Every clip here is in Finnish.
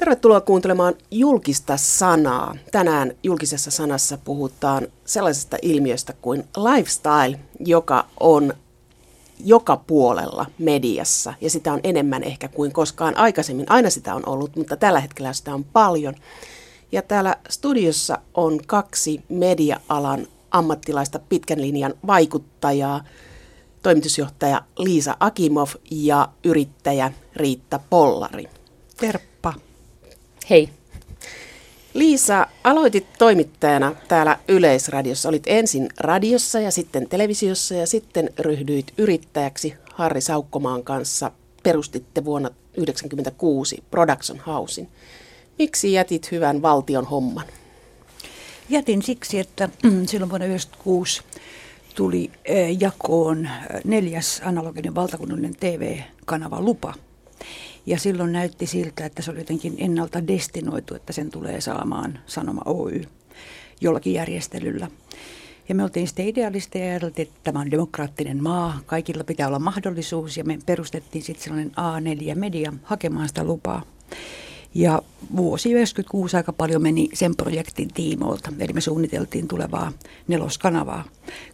Tervetuloa kuuntelemaan julkista sanaa. Tänään julkisessa sanassa puhutaan sellaisesta ilmiöstä kuin lifestyle, joka on joka puolella mediassa ja sitä on enemmän ehkä kuin koskaan aikaisemmin. Aina sitä on ollut, mutta tällä hetkellä sitä on paljon. Ja täällä studiossa on kaksi media-alan ammattilaista pitkän linjan vaikuttajaa, toimitusjohtaja Liisa Akimov ja yrittäjä Riitta Pollari. Terppa. Hei. Liisa, aloitit toimittajana täällä Yleisradiossa. Olit ensin radiossa ja sitten televisiossa ja sitten ryhdyit yrittäjäksi Harri Saukkomaan kanssa. Perustitte vuonna 1996 Production Housein. Miksi jätit hyvän valtion homman? Jätin siksi, että silloin vuonna 1996 tuli jakoon neljäs analoginen valtakunnallinen TV-kanava lupa – ja silloin näytti siltä, että se oli jotenkin ennalta destinoitu, että sen tulee saamaan Sanoma Oy jollakin järjestelyllä. Ja me oltiin sitten idealisteja ja ajateltiin, että tämä on demokraattinen maa, kaikilla pitää olla mahdollisuus ja me perustettiin sitten sellainen A4-media hakemaan sitä lupaa. Ja vuosi 1996 aika paljon meni sen projektin tiimoilta, eli me suunniteltiin tulevaa neloskanavaa.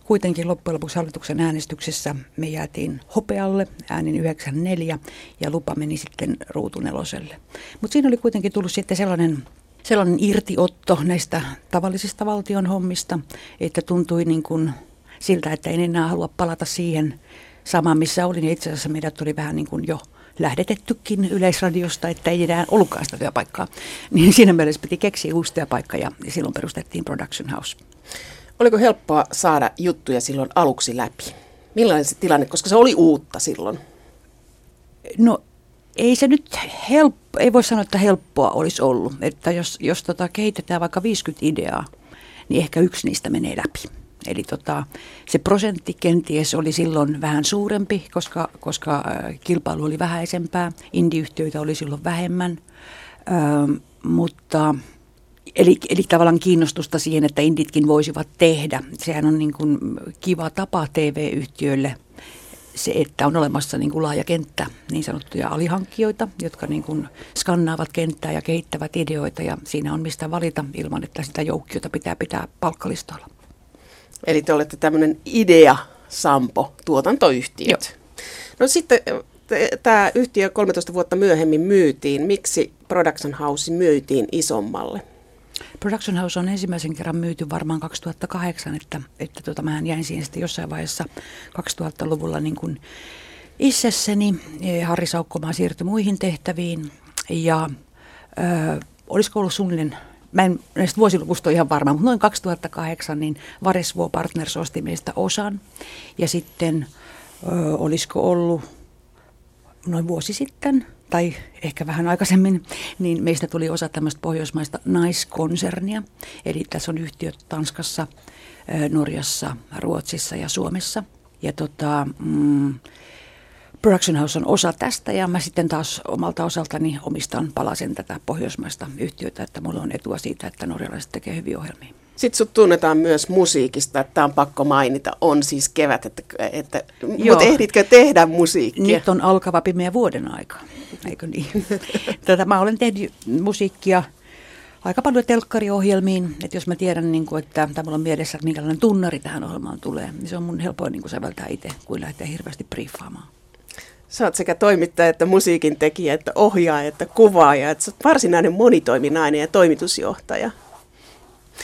Kuitenkin loppujen lopuksi hallituksen äänestyksessä me jäätiin hopealle äänin 94 ja lupa meni sitten ruutuneloselle. Mutta siinä oli kuitenkin tullut sitten sellainen sellainen irtiotto näistä tavallisista valtion hommista, että tuntui niin kuin siltä, että en enää halua palata siihen samaan, missä olin. Ja itse asiassa meidät oli vähän niin kuin jo lähdetettykin yleisradiosta, että ei enää ollutkaan sitä työpaikkaa. Niin siinä mielessä piti keksiä uusi työpaikka ja silloin perustettiin Production House. Oliko helppoa saada juttuja silloin aluksi läpi? Millainen se tilanne, koska se oli uutta silloin? No ei se nyt helppo, ei voi sanoa, että helppoa olisi ollut. Että jos, jos tota kehitetään vaikka 50 ideaa, niin ehkä yksi niistä menee läpi. Eli tota, se prosentti kenties oli silloin vähän suurempi, koska, koska äh, kilpailu oli vähäisempää. Indiyhtiöitä oli silloin vähemmän. Ö, mutta Eli, eli tavallaan kiinnostusta siihen, että inditkin voisivat tehdä. Sehän on niin kuin kiva tapa TV-yhtiöille se, että on olemassa niin kuin laaja kenttä niin sanottuja alihankkijoita, jotka niin kuin skannaavat kenttää ja kehittävät ideoita ja siinä on mistä valita ilman, että sitä joukkiota pitää pitää palkkalistoilla. Eli te olette tämmöinen idea Sampo, tuotantoyhtiöt. Joo. No sitten tämä yhtiö 13 vuotta myöhemmin myytiin. Miksi Production House myytiin isommalle? Production House on ensimmäisen kerran myyty varmaan 2008, että, että tota, mä jäin siihen sitten jossain vaiheessa 2000-luvulla niin kuin itsessäni. Harri Saukkomaa siirtyi muihin tehtäviin ja ö, olisiko ollut suunnilleen mä en näistä vuosiluvusta ole ihan varma, mutta noin 2008 niin Varesvuo Partners osti meistä osan. Ja sitten ö, olisiko ollut noin vuosi sitten, tai ehkä vähän aikaisemmin, niin meistä tuli osa tämmöistä pohjoismaista naiskonsernia. Eli tässä on yhtiöt Tanskassa, Norjassa, Ruotsissa ja Suomessa. Ja tota, mm, Production House on osa tästä ja mä sitten taas omalta osaltani omistan palasen tätä pohjoismaista yhtiötä, että mulla on etua siitä, että norjalaiset tekee hyviä ohjelmia. Sitten sut tunnetaan myös musiikista, että tämä on pakko mainita. On siis kevät, että, että mutta ehditkö tehdä musiikkia? Nyt on alkava pimeä vuoden aika, eikö niin? Tätä mä olen tehnyt musiikkia aika paljon telkkariohjelmiin, että jos mä tiedän, niin kuin, että tämä on mielessä, että minkälainen tunnari tähän ohjelmaan tulee, niin se on mun helpoin niin kuin säveltää itse, kuin lähteä hirveästi briefaamaan. Sä oot sekä toimittaja että musiikin tekijä, että ohjaaja, että kuvaaja. Että sä oot varsinainen monitoiminainen ja toimitusjohtaja.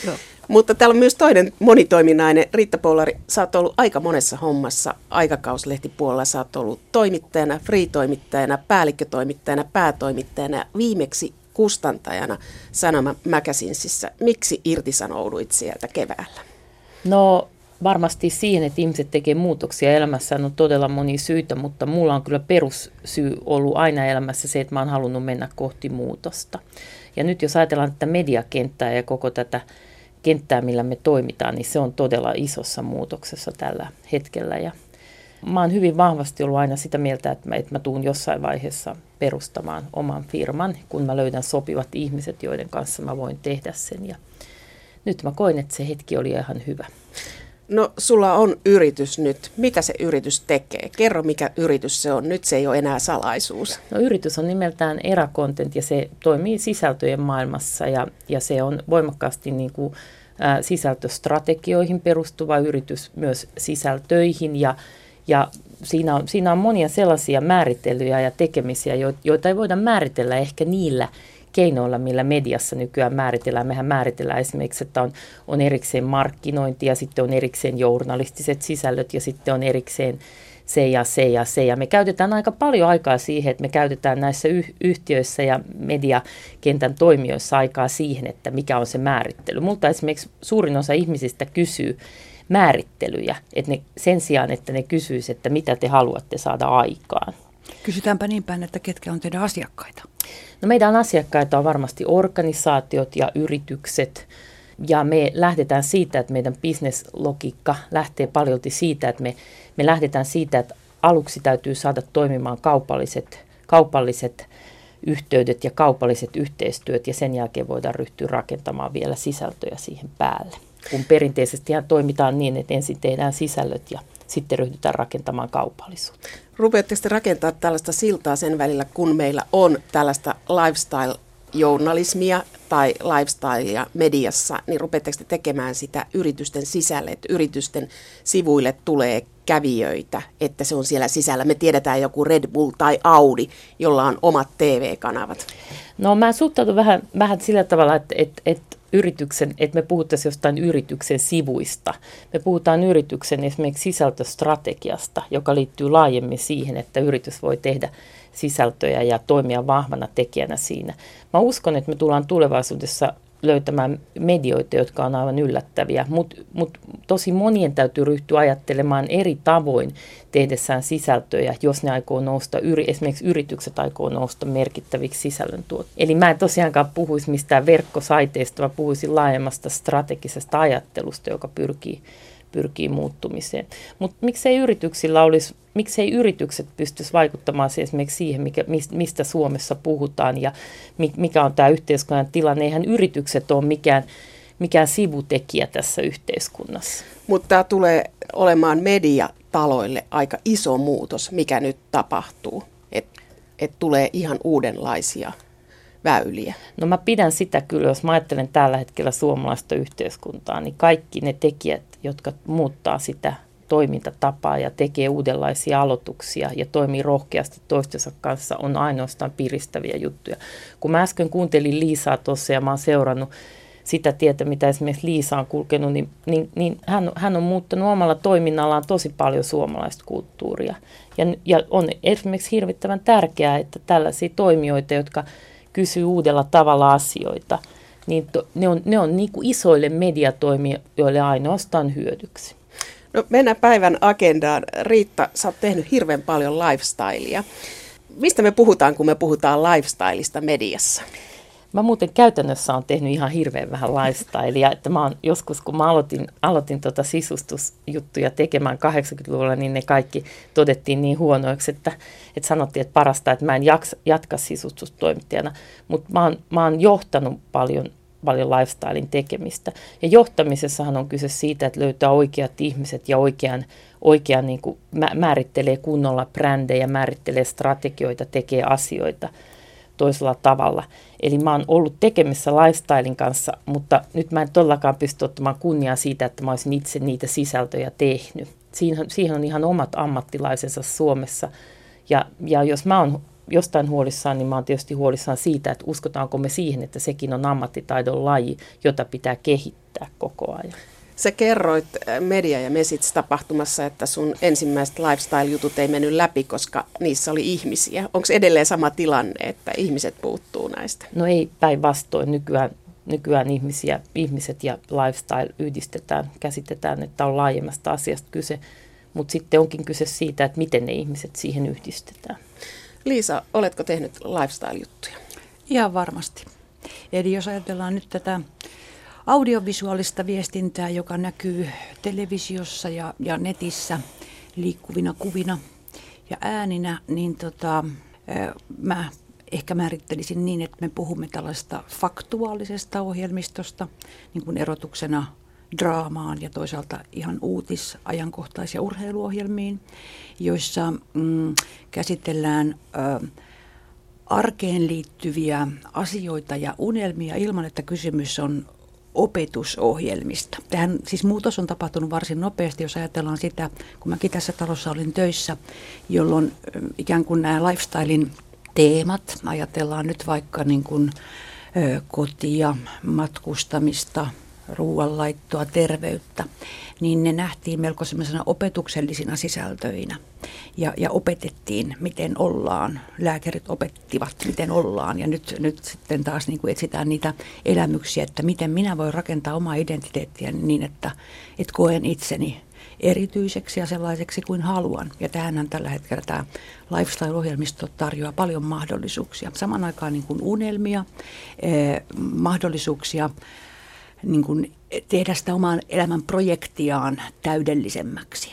Joo. Mutta täällä on myös toinen monitoiminainen. Riitta Pollari, sä oot ollut aika monessa hommassa aikakauslehtipuolella. Sä oot ollut toimittajana, free-toimittajana, päällikkötoimittajana, päätoimittajana ja viimeksi kustantajana Sanoma Magazinesissä. Miksi irtisanouduit sieltä keväällä? No varmasti siihen, että ihmiset tekee muutoksia elämässä on todella moni syitä, mutta mulla on kyllä perussyy ollut aina elämässä se, että mä oon halunnut mennä kohti muutosta. Ja nyt jos ajatellaan tätä mediakenttää ja koko tätä kenttää, millä me toimitaan, niin se on todella isossa muutoksessa tällä hetkellä. Ja mä oon hyvin vahvasti ollut aina sitä mieltä, että mä, että mä tuun jossain vaiheessa perustamaan oman firman, kun mä löydän sopivat ihmiset, joiden kanssa mä voin tehdä sen. Ja nyt mä koin, että se hetki oli ihan hyvä. No sulla on yritys nyt. Mitä se yritys tekee? Kerro mikä yritys se on. Nyt se ei ole enää salaisuus. No yritys on nimeltään Era Content ja se toimii sisältöjen maailmassa ja, ja se on voimakkaasti niin kuin, ä, sisältöstrategioihin perustuva yritys myös sisältöihin ja, ja siinä on, siinä on monia sellaisia määrittelyjä ja tekemisiä, joita ei voida määritellä ehkä niillä keinoilla, millä mediassa nykyään määritellään. Mehän määritellään esimerkiksi, että on, on erikseen markkinointi ja sitten on erikseen journalistiset sisällöt ja sitten on erikseen se ja se ja se. Ja me käytetään aika paljon aikaa siihen, että me käytetään näissä yh- yhtiöissä ja mediakentän toimijoissa aikaa siihen, että mikä on se määrittely. Mutta esimerkiksi suurin osa ihmisistä kysyy määrittelyjä, että ne, sen sijaan, että ne kysyisivät, että mitä te haluatte saada aikaan. Kysytäänpä niin päin, että ketkä on teidän asiakkaita? No meidän asiakkaita on varmasti organisaatiot ja yritykset. Ja me lähdetään siitä, että meidän bisneslogiikka lähtee paljolti siitä, että me, me lähdetään siitä, että aluksi täytyy saada toimimaan kaupalliset, kaupalliset yhteydet ja kaupalliset yhteistyöt ja sen jälkeen voidaan ryhtyä rakentamaan vielä sisältöjä siihen päälle. Kun perinteisesti toimitaan niin, että ensin tehdään sisällöt ja sitten ryhdytään rakentamaan kaupallisuutta. Rupeatteko te rakentaa tällaista siltaa sen välillä, kun meillä on tällaista lifestyle-journalismia tai lifestylea mediassa, niin rupeatteko te tekemään sitä yritysten sisälle, että yritysten sivuille tulee kävijöitä, että se on siellä sisällä. Me tiedetään joku Red Bull tai Audi, jolla on omat TV-kanavat. No mä suhtaudun vähän, vähän sillä tavalla, että, että, että yrityksen, että me puhuttaisiin jostain yrityksen sivuista. Me puhutaan yrityksen esimerkiksi sisältöstrategiasta, joka liittyy laajemmin siihen, että yritys voi tehdä sisältöjä ja toimia vahvana tekijänä siinä. Mä uskon, että me tullaan tulevaisuudessa löytämään medioita, jotka on aivan yllättäviä, mutta mut tosi monien täytyy ryhtyä ajattelemaan eri tavoin tehdessään sisältöjä, jos ne aikoo nousta, esimerkiksi yritykset aikoo nousta merkittäviksi sisällöntuot. Eli mä en tosiaankaan puhuisi mistään verkkosaiteista, vaan puhuisin laajemmasta strategisesta ajattelusta, joka pyrkii pyrkii muuttumiseen. Mutta miksei yrityksillä olisi, miksei yritykset pystyisi vaikuttamaan esimerkiksi siihen, mikä, mistä Suomessa puhutaan ja mikä on tämä yhteiskunnan tilanne. Eihän yritykset ole mikään, mikään sivutekijä tässä yhteiskunnassa. Mutta tämä tulee olemaan mediataloille aika iso muutos, mikä nyt tapahtuu. Että et tulee ihan uudenlaisia väyliä? No mä pidän sitä kyllä, jos mä ajattelen tällä hetkellä suomalaista yhteiskuntaa, niin kaikki ne tekijät, jotka muuttaa sitä toimintatapaa ja tekee uudenlaisia aloituksia ja toimii rohkeasti toistensa kanssa, on ainoastaan piristäviä juttuja. Kun mä äsken kuuntelin Liisaa tuossa ja mä oon seurannut sitä tietä, mitä esimerkiksi Liisa on kulkenut, niin, niin, niin hän, hän on muuttanut omalla toiminnallaan tosi paljon suomalaista kulttuuria. Ja, ja on esimerkiksi hirvittävän tärkeää, että tällaisia toimijoita, jotka kysyy uudella tavalla asioita, niin to, ne on, ne on niin kuin isoille mediatoimijoille ainoastaan hyödyksi. No mennään päivän agendaan. Riitta, sä oot tehnyt hirveän paljon lifestylea. Mistä me puhutaan, kun me puhutaan lifestyleista mediassa? Mä muuten käytännössä on tehnyt ihan hirveän vähän lifestylea, että mä oon joskus, kun mä aloitin, aloitin tota sisustusjuttuja tekemään 80-luvulla, niin ne kaikki todettiin niin huonoiksi, että, että sanottiin, että parasta, että mä en jaksa, jatka sisustustoimittajana. Mutta mä, mä oon johtanut paljon, paljon lifestylein tekemistä. Ja johtamisessahan on kyse siitä, että löytää oikeat ihmiset ja oikean, oikean niin kuin määrittelee kunnolla brändejä, määrittelee strategioita, tekee asioita – toisella tavalla. Eli mä oon ollut tekemissä lifestylin kanssa, mutta nyt mä en todellakaan pysty ottamaan kunniaa siitä, että mä olisin itse niitä sisältöjä tehnyt. Siihen, siihen on ihan omat ammattilaisensa Suomessa. Ja, ja jos mä oon jostain huolissaan, niin mä oon tietysti huolissaan siitä, että uskotaanko me siihen, että sekin on ammattitaidon laji, jota pitää kehittää koko ajan. Sä kerroit äh, Media- ja Mesits-tapahtumassa, että sun ensimmäiset lifestyle-jutut ei mennyt läpi, koska niissä oli ihmisiä. Onko edelleen sama tilanne, että ihmiset puuttuu näistä? No ei päinvastoin. Nykyään, nykyään ihmisiä, ihmiset ja lifestyle yhdistetään, käsitetään, että on laajemmasta asiasta kyse. Mutta sitten onkin kyse siitä, että miten ne ihmiset siihen yhdistetään. Liisa, oletko tehnyt lifestyle-juttuja? Ihan varmasti. Eli jos ajatellaan nyt tätä audiovisuaalista viestintää, joka näkyy televisiossa ja, ja netissä liikkuvina kuvina ja ääninä, niin tota, mä ehkä määrittelisin niin, että me puhumme tällaista faktuaalisesta ohjelmistosta, niin kuin erotuksena draamaan ja toisaalta ihan uutis-, ajankohtais- ja urheiluohjelmiin, joissa mm, käsitellään ö, arkeen liittyviä asioita ja unelmia ilman, että kysymys on opetusohjelmista. Tähän siis muutos on tapahtunut varsin nopeasti, jos ajatellaan sitä, kun mäkin tässä talossa olin töissä, jolloin ikään kuin nämä lifestylein teemat, ajatellaan nyt vaikka niin kuin, ö, kotia, matkustamista, ruoanlaittoa, terveyttä, niin ne nähtiin melko semmoisena opetuksellisina sisältöinä. Ja, ja opetettiin, miten ollaan. Lääkärit opettivat, miten ollaan. Ja nyt, nyt sitten taas niin kuin etsitään niitä elämyksiä, että miten minä voin rakentaa omaa identiteettiä niin, että, että koen itseni erityiseksi ja sellaiseksi kuin haluan. Ja tähänhän tällä hetkellä tämä lifestyle-ohjelmisto tarjoaa paljon mahdollisuuksia. Saman aikaan niin kuin unelmia, eh, mahdollisuuksia niin kuin tehdä sitä oman elämän projektiaan täydellisemmäksi.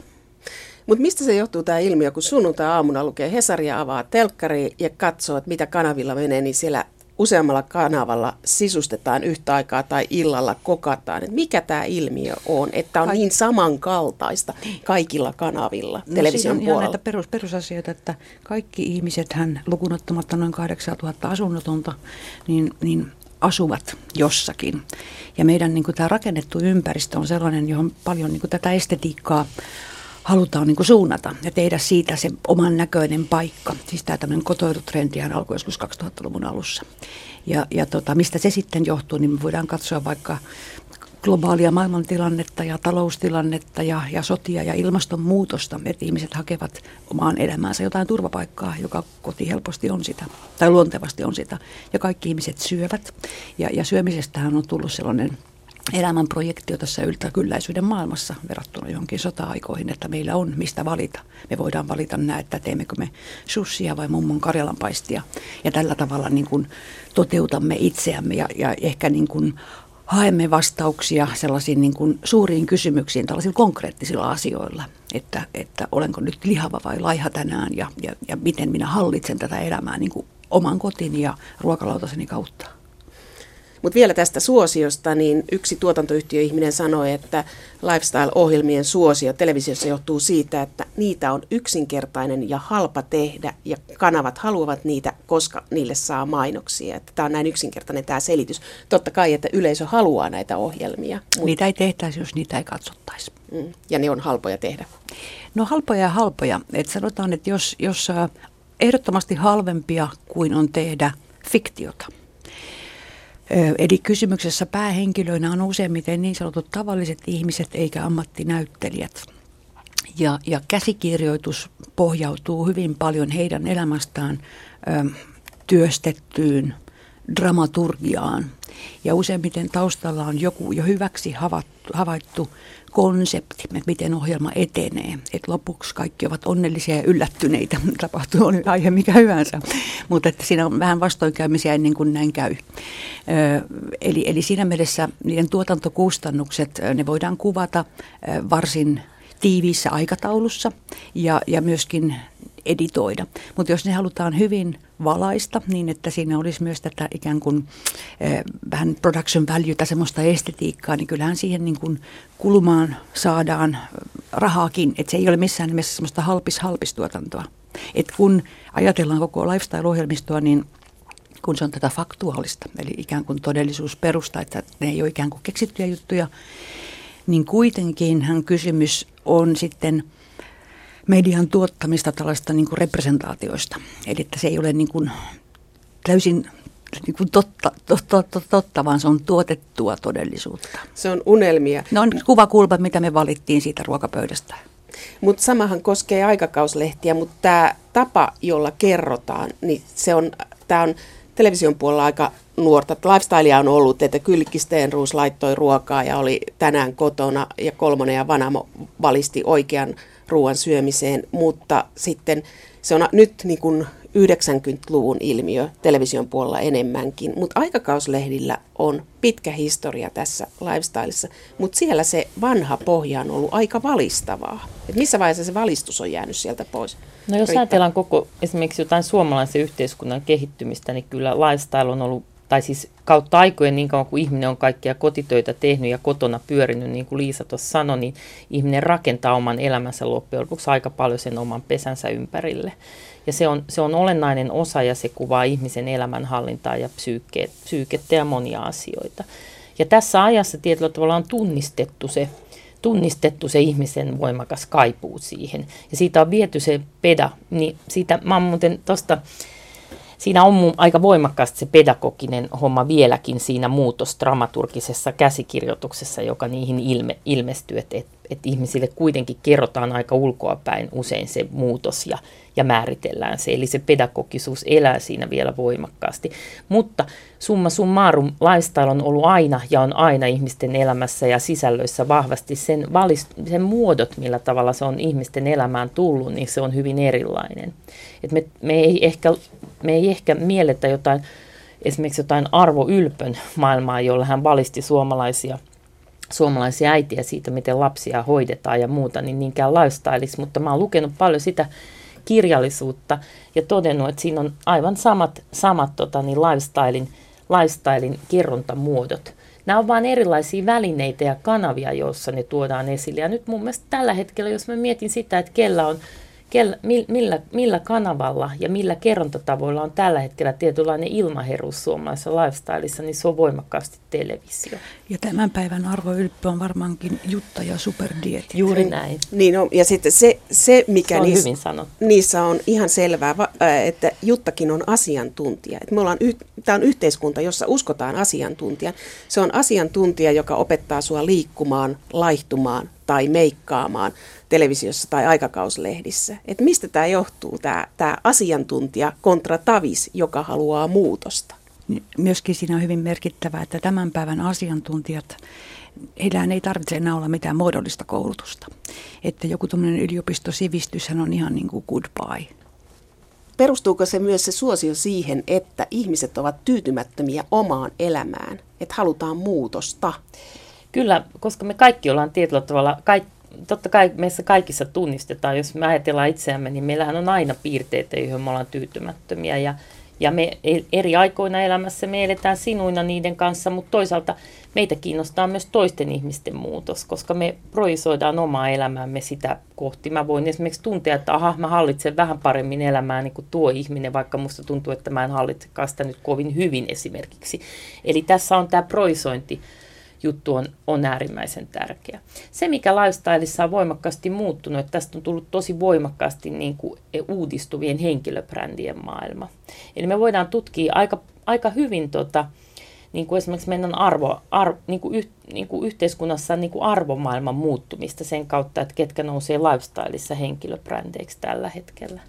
Mutta mistä se johtuu tämä ilmiö, kun sunnuntai-aamuna lukee Hesaria, avaa telkkari ja katsoo, että mitä kanavilla menee, niin siellä useammalla kanavalla sisustetaan yhtä aikaa tai illalla kokataan. Et mikä tämä ilmiö on, että on Kaik- niin samankaltaista kaikilla kanavilla no, television on puolella? näitä perus, perusasioita, että kaikki ihmiset, hän lukunottamatta noin 8000 asunnotonta, niin, niin asuvat jossakin. Ja meidän niin kuin, tämä rakennettu ympäristö on sellainen, johon paljon niin kuin, tätä estetiikkaa halutaan niin kuin suunnata ja tehdä siitä se oman näköinen paikka. Siis tämä tämmöinen kotoilutrendihän alkoi joskus 2000-luvun alussa. Ja, ja tota, mistä se sitten johtuu, niin me voidaan katsoa vaikka globaalia maailmantilannetta ja taloustilannetta ja, ja sotia ja ilmastonmuutosta, että ihmiset hakevat omaan elämäänsä jotain turvapaikkaa, joka koti helposti on sitä, tai luontevasti on sitä. Ja kaikki ihmiset syövät, ja, ja syömisestähän on tullut sellainen elämän projektio tässä yltäkylläisyyden maailmassa verrattuna johonkin sota-aikoihin, että meillä on mistä valita. Me voidaan valita näin, että teemmekö me sussia vai mummon karjalanpaistia. Ja tällä tavalla niin kuin toteutamme itseämme ja, ja ehkä niin kuin haemme vastauksia sellaisiin niin kuin suuriin kysymyksiin tällaisilla konkreettisilla asioilla, että, että olenko nyt lihava vai laiha tänään ja, ja, ja miten minä hallitsen tätä elämää niin kuin oman kotini ja ruokalautaseni kautta. Mutta vielä tästä suosiosta, niin yksi tuotantoyhtiöihminen sanoi, että lifestyle-ohjelmien suosio televisiossa johtuu siitä, että niitä on yksinkertainen ja halpa tehdä ja kanavat haluavat niitä, koska niille saa mainoksia. Tämä on näin yksinkertainen tämä selitys. Totta kai, että yleisö haluaa näitä ohjelmia. Mutta... Niitä ei tehtäisi, jos niitä ei katsottaisi. Mm. Ja ne on halpoja tehdä. No halpoja ja halpoja. Et sanotaan, että jos, jos ehdottomasti halvempia kuin on tehdä fiktiota – Eli kysymyksessä päähenkilöinä on useimmiten niin sanotut tavalliset ihmiset eikä ammattinäyttelijät. Ja, ja käsikirjoitus pohjautuu hyvin paljon heidän elämästään ö, työstettyyn dramaturgiaan. Ja useimmiten taustalla on joku jo hyväksi havaittu, havaittu konsepti, että miten ohjelma etenee. Et lopuksi kaikki ovat onnellisia ja yllättyneitä, tapahtuu oli aihe mikä hyvänsä. Mutta että siinä on vähän vastoinkäymisiä ennen kuin näin käy. Eli, eli siinä mielessä niiden tuotantokustannukset, ne voidaan kuvata varsin tiiviissä aikataulussa ja, ja myöskin editoida. Mutta jos ne halutaan hyvin valaista niin, että siinä olisi myös tätä ikään kuin eh, vähän production valueta, semmoista estetiikkaa, niin kyllähän siihen niin kuin kulmaan saadaan rahaakin. Että se ei ole missään nimessä semmoista halpis-halpistuotantoa. Et kun ajatellaan koko lifestyle-ohjelmistoa, niin kun se on tätä faktuaalista, eli ikään kuin todellisuusperusta, että ne ei ole ikään kuin keksittyjä juttuja, niin kuitenkin hän kysymys on sitten – median tuottamista tällaista niin kuin representaatioista. Eli että se ei ole niin kuin täysin niin kuin totta, totta, totta, totta, vaan se on tuotettua todellisuutta. Se on unelmia. Ne on kuvakulmat, mitä me valittiin siitä ruokapöydästä. Mutta samahan koskee aikakauslehtiä, mutta tämä tapa, jolla kerrotaan, niin se on, tämä on television puolella aika nuorta. Lifestylea on ollut, että Kylkki Stenruus laittoi ruokaa ja oli tänään kotona ja kolmonen ja Vanamo valisti oikean ruoan syömiseen, mutta sitten se on nyt niin kuin 90-luvun ilmiö television puolella enemmänkin, mutta aikakauslehdillä on pitkä historia tässä lifestylessa, mutta siellä se vanha pohja on ollut aika valistavaa. Et missä vaiheessa se valistus on jäänyt sieltä pois? No jos Riitta. ajatellaan koko esimerkiksi jotain suomalaisen yhteiskunnan kehittymistä, niin kyllä lifestyle on ollut tai siis kautta aikojen niin kauan kuin ihminen on kaikkia kotitöitä tehnyt ja kotona pyörinyt, niin kuin Liisa tuossa sanoi, niin ihminen rakentaa oman elämänsä loppujen lopuksi aika paljon sen oman pesänsä ympärille. Ja se on, se on olennainen osa ja se kuvaa ihmisen elämänhallintaa ja psyyke, psyykettä ja monia asioita. Ja tässä ajassa tietyllä tavalla on tunnistettu se, tunnistettu se ihmisen voimakas kaipuu siihen. Ja siitä on viety se peda, niin siitä, mä oon muuten tosta, siinä on mun aika voimakkaasti se pedagoginen homma vieläkin siinä muutosdramaturgisessa käsikirjoituksessa, joka niihin ilme, ilmestyy, että et, et ihmisille kuitenkin kerrotaan aika ulkoapäin usein se muutos ja, ja määritellään se. Eli se pedagogisuus elää siinä vielä voimakkaasti. Mutta summa summarum, lifestyle on ollut aina ja on aina ihmisten elämässä ja sisällöissä vahvasti. Sen, valist, sen muodot, millä tavalla se on ihmisten elämään tullut, niin se on hyvin erilainen. Et me, me, ei ehkä, me ei ehkä mielletä jotain, esimerkiksi jotain Arvo Ylpön maailmaa, jolla hän valisti suomalaisia – suomalaisia äitiä siitä, miten lapsia hoidetaan ja muuta, niin niinkään lifestyleissa, mutta mä oon lukenut paljon sitä kirjallisuutta ja todennut, että siinä on aivan samat, samat tota, niin lifestylein, lifestylein kerrontamuodot. Nämä on vain erilaisia välineitä ja kanavia, joissa ne tuodaan esille. Ja nyt mun mielestä tällä hetkellä, jos mä mietin sitä, että kellä on kel, millä, millä kanavalla ja millä kerrontatavoilla on tällä hetkellä tietynlainen ilmaherus suomalaisessa lifestyleissa, niin se on voimakkaasti televisio. Ja tämän päivän Arvo Ylppö on varmaankin Jutta ja Superdietit. Juuri näin. Niin on, ja sitten se, se mikä se on niissä, hyvin sanottu. niissä on ihan selvää, että Juttakin on asiantuntija. Että me ollaan, tämä on yhteiskunta, jossa uskotaan asiantuntijan. Se on asiantuntija, joka opettaa sua liikkumaan, laihtumaan tai meikkaamaan televisiossa tai aikakauslehdissä. Että mistä tämä johtuu, tämä, tämä asiantuntija kontra tavis, joka haluaa muutosta? Myöskin siinä on hyvin merkittävää, että tämän päivän asiantuntijat, heillä ei tarvitse enää olla mitään muodollista koulutusta. Että joku tuommoinen yliopistosivistyshän on ihan niin kuin goodbye. Perustuuko se myös se suosio siihen, että ihmiset ovat tyytymättömiä omaan elämään, että halutaan muutosta? Kyllä, koska me kaikki ollaan tietyllä tavalla, kaikki, totta kai meissä kaikissa tunnistetaan, jos me ajatellaan itseämme, niin meillähän on aina piirteitä, joihin me ollaan tyytymättömiä ja, ja me e, eri aikoina elämässä me eletään sinuina niiden kanssa, mutta toisaalta meitä kiinnostaa myös toisten ihmisten muutos, koska me projisoidaan omaa elämäämme sitä kohti. Mä voin esimerkiksi tuntea, että aha, mä hallitsen vähän paremmin elämää niin kuin tuo ihminen, vaikka musta tuntuu, että mä en hallitsekaan sitä nyt kovin hyvin esimerkiksi. Eli tässä on tämä projisointi juttu on, on äärimmäisen tärkeä. Se, mikä lifestyleissa on voimakkaasti muuttunut, että tästä on tullut tosi voimakkaasti niin kuin uudistuvien henkilöbrändien maailma. Eli me voidaan tutkia aika, aika hyvin tota, niin kuin esimerkiksi meidän arvo, arvo niin kuin yh, niin kuin yhteiskunnassa niin kuin arvomaailman muuttumista sen kautta, että ketkä nousee lifestyleissa henkilöbrändeiksi tällä hetkellä.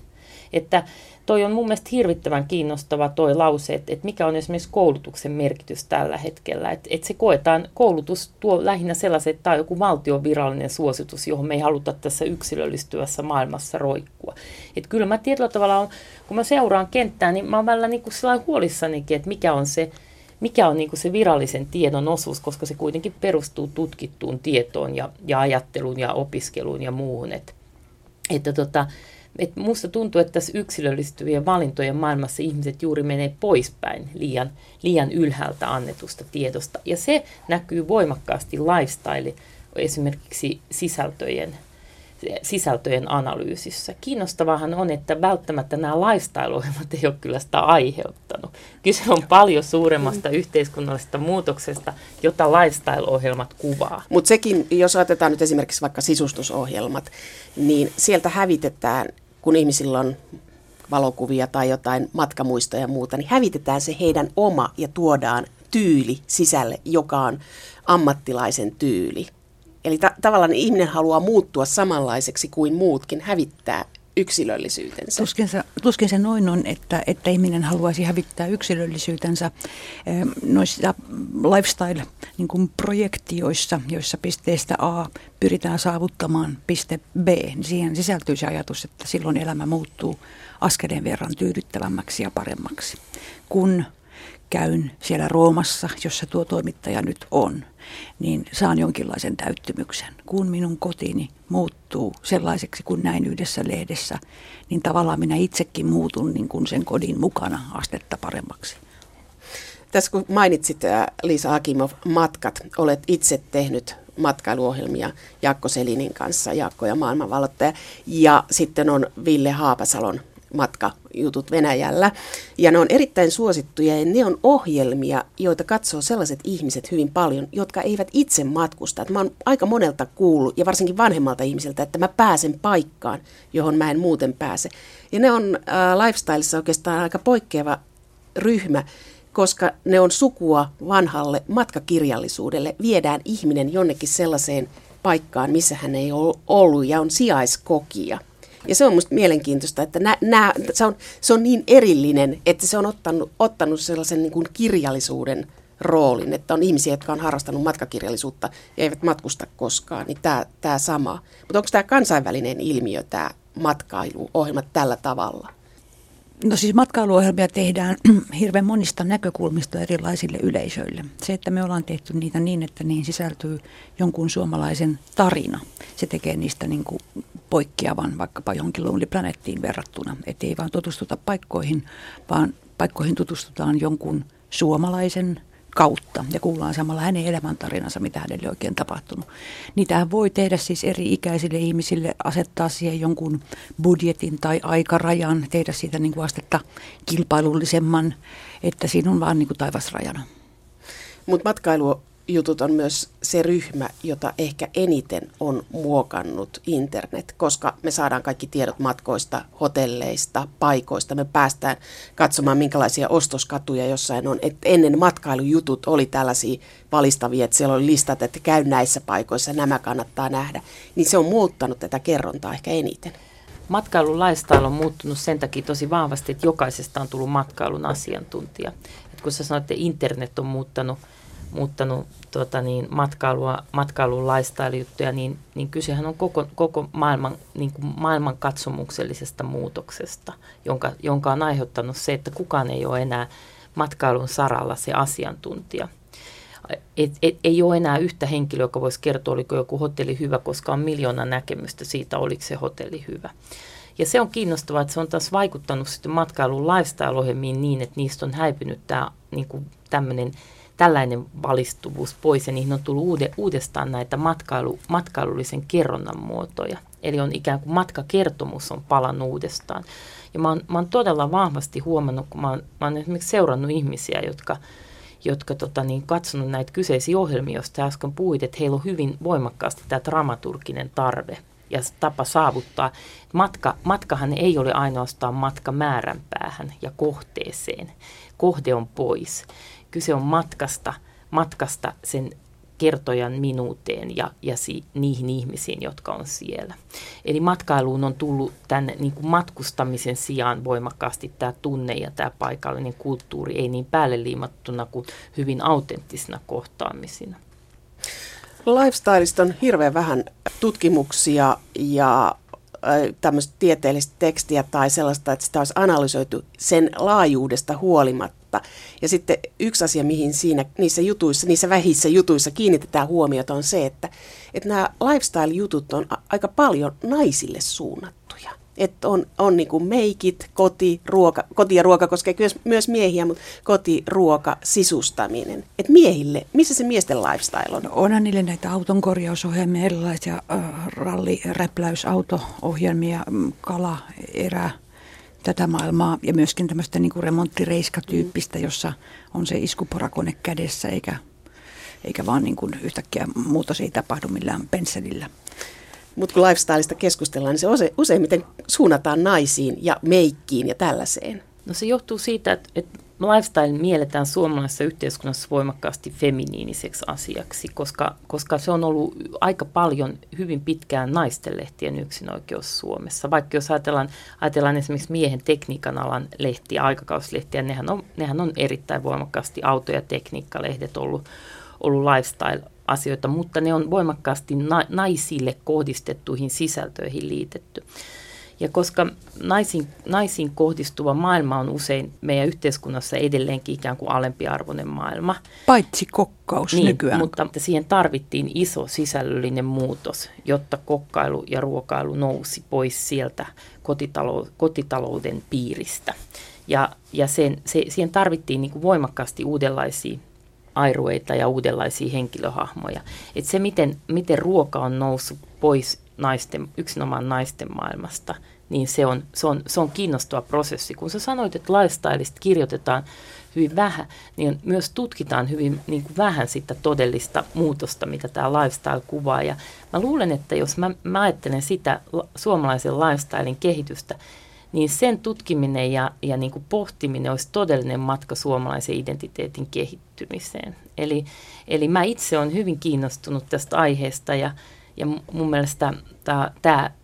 Että toi on mun mielestä hirvittävän kiinnostava toi lause, että, että mikä on esimerkiksi koulutuksen merkitys tällä hetkellä. Että, että se koetaan, koulutus tuo lähinnä sellaiset, että tämä on joku valtion virallinen suositus, johon me ei haluta tässä yksilöllistyvässä maailmassa roikkua. Että kyllä mä tietyllä tavalla, on, kun mä seuraan kenttää, niin mä oon välillä niin kuin huolissanikin, että mikä on se, mikä on niin se virallisen tiedon osuus, koska se kuitenkin perustuu tutkittuun tietoon ja, ja ajatteluun ja opiskeluun ja muuhun. Että, että tota, et musta tuntuu, että tässä yksilöllistyvien valintojen maailmassa ihmiset juuri menee poispäin liian, liian ylhäältä annetusta tiedosta. Ja se näkyy voimakkaasti lifestyle, esimerkiksi sisältöjen sisältöjen analyysissä. Kiinnostavahan on, että välttämättä nämä lifestyle-ohjelmat ei ole kyllä sitä aiheuttanut. Kyse on paljon suuremmasta mm. yhteiskunnallisesta muutoksesta, jota lifestyle-ohjelmat kuvaa. Mutta sekin, jos otetaan nyt esimerkiksi vaikka sisustusohjelmat, niin sieltä hävitetään, kun ihmisillä on valokuvia tai jotain matkamuistoja ja muuta, niin hävitetään se heidän oma ja tuodaan tyyli sisälle, joka on ammattilaisen tyyli. Eli ta- tavallaan ihminen haluaa muuttua samanlaiseksi kuin muutkin, hävittää yksilöllisyytensä. Tuskin se, tuskin se noin on, että, että ihminen haluaisi hävittää yksilöllisyytensä noissa lifestyle-projektioissa, joissa pisteestä A pyritään saavuttamaan piste B. Niin siihen sisältyy se ajatus, että silloin elämä muuttuu askeleen verran tyydyttävämmäksi ja paremmaksi, kun käyn siellä Roomassa, jossa tuo toimittaja nyt on, niin saan jonkinlaisen täyttymyksen. Kun minun kotini muuttuu sellaiseksi kuin näin yhdessä lehdessä, niin tavallaan minä itsekin muutun niin kuin sen kodin mukana astetta paremmaksi. Tässä kun mainitsit Liisa Akimov matkat, olet itse tehnyt matkailuohjelmia Jaakko Selinin kanssa, Jaakko ja maailmanvalottaja. Ja sitten on Ville Haapasalon matkajutut Venäjällä. Ja ne on erittäin suosittuja ja ne on ohjelmia, joita katsoo sellaiset ihmiset hyvin paljon, jotka eivät itse matkusta. mä oon aika monelta kuullut, ja varsinkin vanhemmalta ihmiseltä, että mä pääsen paikkaan, johon mä en muuten pääse. Ja ne on äh, lifestylissa oikeastaan aika poikkeava ryhmä, koska ne on sukua vanhalle matkakirjallisuudelle. Viedään ihminen jonnekin sellaiseen paikkaan, missä hän ei ole ollut ja on sijaiskokia. Ja se on minusta mielenkiintoista, että nä, nä, se, on, se on niin erillinen, että se on ottanut, ottanut sellaisen niin kuin kirjallisuuden roolin, että on ihmisiä, jotka on harrastanut matkakirjallisuutta ja eivät matkusta koskaan, niin tämä, tämä sama. Mutta onko tämä kansainvälinen ilmiö, tämä matkailuohjelmat tällä tavalla? No siis matkailuohjelmia tehdään hirveän monista näkökulmista erilaisille yleisöille. Se, että me ollaan tehty niitä niin, että niihin sisältyy jonkun suomalaisen tarina, se tekee niistä niin kuin poikkeavan vaikkapa johonkin Lonely Planettiin verrattuna. Että ei vaan tutustuta paikkoihin, vaan paikkoihin tutustutaan jonkun suomalaisen kautta ja kuullaan samalla hänen elämäntarinansa, mitä hänelle oikein tapahtunut. Niitähän voi tehdä siis eri ikäisille ihmisille, asettaa siihen jonkun budjetin tai aikarajan, tehdä siitä niin kuin astetta kilpailullisemman, että siinä on vaan niin kuin taivasrajana. Mutta matkailu jutut on myös se ryhmä, jota ehkä eniten on muokannut internet, koska me saadaan kaikki tiedot matkoista, hotelleista, paikoista. Me päästään katsomaan, minkälaisia ostoskatuja jossain on. Et ennen matkailujutut oli tällaisia valistavia, että siellä oli listat, että käy näissä paikoissa, nämä kannattaa nähdä. Niin se on muuttanut tätä kerrontaa ehkä eniten. Matkailun lifestyle on muuttunut sen takia tosi vahvasti, että jokaisesta on tullut matkailun asiantuntija. Et kun sä sanoit, että internet on muuttanut muuttanut tuota, niin, matkailua, matkailun lifestyle-juttuja, niin, niin kysehän on koko, koko maailman, niin kuin maailman katsomuksellisesta muutoksesta, jonka, jonka on aiheuttanut se, että kukaan ei ole enää matkailun saralla se asiantuntija. Et, et, ei ole enää yhtä henkilöä, joka voisi kertoa, oliko joku hotelli hyvä, koska on miljoona näkemystä siitä, oliko se hotelli hyvä. Ja se on kiinnostavaa, että se on taas vaikuttanut sitten matkailun lifestyle-ohjelmiin niin, että niistä on häipynyt tämä niin tämmöinen tällainen valistuvuus pois ja niihin on tullut uude, uudestaan näitä matkailu, matkailullisen kerronnan muotoja. Eli on ikään kuin matkakertomus on palannut uudestaan. Ja mä oon, mä oon todella vahvasti huomannut, kun mä oon, mä oon esimerkiksi seurannut ihmisiä, jotka, jotka tota, niin, katsonut näitä kyseisiä ohjelmia, joista äsken puhuit, että heillä on hyvin voimakkaasti tämä dramaturginen tarve ja tapa saavuttaa. Matka, matkahan ei ole ainoastaan matka määränpäähän ja kohteeseen. Kohde on pois kyse on matkasta, matkasta sen kertojan minuuteen ja, ja si, niihin ihmisiin, jotka on siellä. Eli matkailuun on tullut tämän niin kuin matkustamisen sijaan voimakkaasti tämä tunne ja tämä paikallinen kulttuuri, ei niin päälle liimattuna kuin hyvin autenttisina kohtaamisina. Lifestyleista on hirveän vähän tutkimuksia ja tämmöistä tieteellistä tekstiä tai sellaista, että sitä olisi analysoitu sen laajuudesta huolimatta. Ja sitten yksi asia, mihin siinä, niissä jutuissa, niissä vähissä jutuissa kiinnitetään huomiota on se, että, että nämä lifestyle-jutut on aika paljon naisille suunnattuja että on, on niin kuin meikit, koti, ruoka, koti ja ruoka koskee myös, myös miehiä, mutta koti, ruoka, sisustaminen. Et miehille, missä se miesten lifestyle on? No onhan niille näitä auton korjausohjelmia, erilaisia äh, ralli, räpläysauto-ohjelmia, kala, erä, tätä maailmaa ja myöskin tämmöistä niin kuin remonttireiskatyyppistä, jossa on se iskuporakone kädessä eikä, eikä vaan niin kuin yhtäkkiä muutos ei tapahdu millään pensselillä. Mutta kun lifestyleista keskustellaan, niin se use, useimmiten suunnataan naisiin ja meikkiin ja tällaiseen. No se johtuu siitä, että, että lifestyle mielletään suomalaisessa yhteiskunnassa voimakkaasti feminiiniseksi asiaksi, koska, koska se on ollut aika paljon hyvin pitkään naisten lehtien yksinoikeus Suomessa. Vaikka jos ajatellaan, ajatellaan esimerkiksi miehen tekniikan alan lehtiä, aikakauslehtiä, nehän on, nehän on erittäin voimakkaasti auto- ja tekniikkalehdet ollut, ollut lifestyle asioita, mutta ne on voimakkaasti na- naisille kohdistettuihin sisältöihin liitetty. Ja koska naisiin, naisiin kohdistuva maailma on usein meidän yhteiskunnassa edelleenkin ikään kuin alempiarvoinen maailma. Paitsi kokkaus niin, nykyään. Mutta siihen tarvittiin iso sisällöllinen muutos, jotta kokkailu ja ruokailu nousi pois sieltä kotitalo- kotitalouden piiristä. Ja, ja sen, se, siihen tarvittiin niin kuin voimakkaasti uudenlaisia airueita ja uudenlaisia henkilöhahmoja. Et se, miten, miten ruoka on noussut pois naisten, yksinomaan naisten maailmasta, niin se on, se, on, se on kiinnostava prosessi. Kun sä sanoit, että lifestylista kirjoitetaan hyvin vähän, niin myös tutkitaan hyvin niin kuin vähän sitä todellista muutosta, mitä tämä lifestyle kuvaa. Ja mä luulen, että jos mä, mä ajattelen sitä suomalaisen lifestylein kehitystä, niin sen tutkiminen ja, ja niin kuin pohtiminen olisi todellinen matka suomalaisen identiteetin kehittymiseen. Eli, eli mä itse olen hyvin kiinnostunut tästä aiheesta ja, ja mun mielestä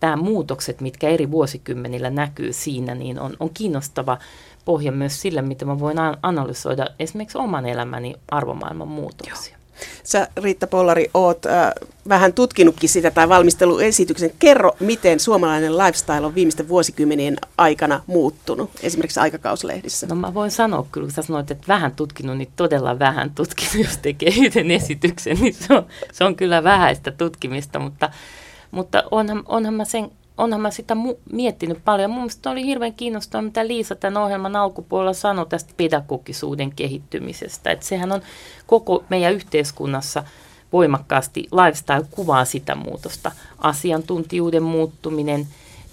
tämä muutokset, mitkä eri vuosikymmenillä näkyy siinä, niin on, on kiinnostava pohja myös sille, mitä mä voin analysoida esimerkiksi oman elämäni arvomaailman muutoksia. Joo. Sä Riitta Pollari oot äh, vähän tutkinutkin sitä tai valmisteluesityksen. Kerro, miten suomalainen lifestyle on viimeisten vuosikymmenien aikana muuttunut, esimerkiksi aikakauslehdissä. No mä voin sanoa kyllä, kun sä sanoit, että vähän tutkinut, niin todella vähän tutkinut, jos tekee yhden esityksen, niin se on, se on kyllä vähäistä tutkimista, mutta, mutta onhan, onhan mä sen onhan mä sitä mu- miettinyt paljon. Mun mielestä oli hirveän kiinnostavaa, mitä Liisa tämän ohjelman alkupuolella sanoi tästä pedagogisuuden kehittymisestä. Että sehän on koko meidän yhteiskunnassa voimakkaasti, lifestyle kuvaa sitä muutosta. Asiantuntijuuden muuttuminen,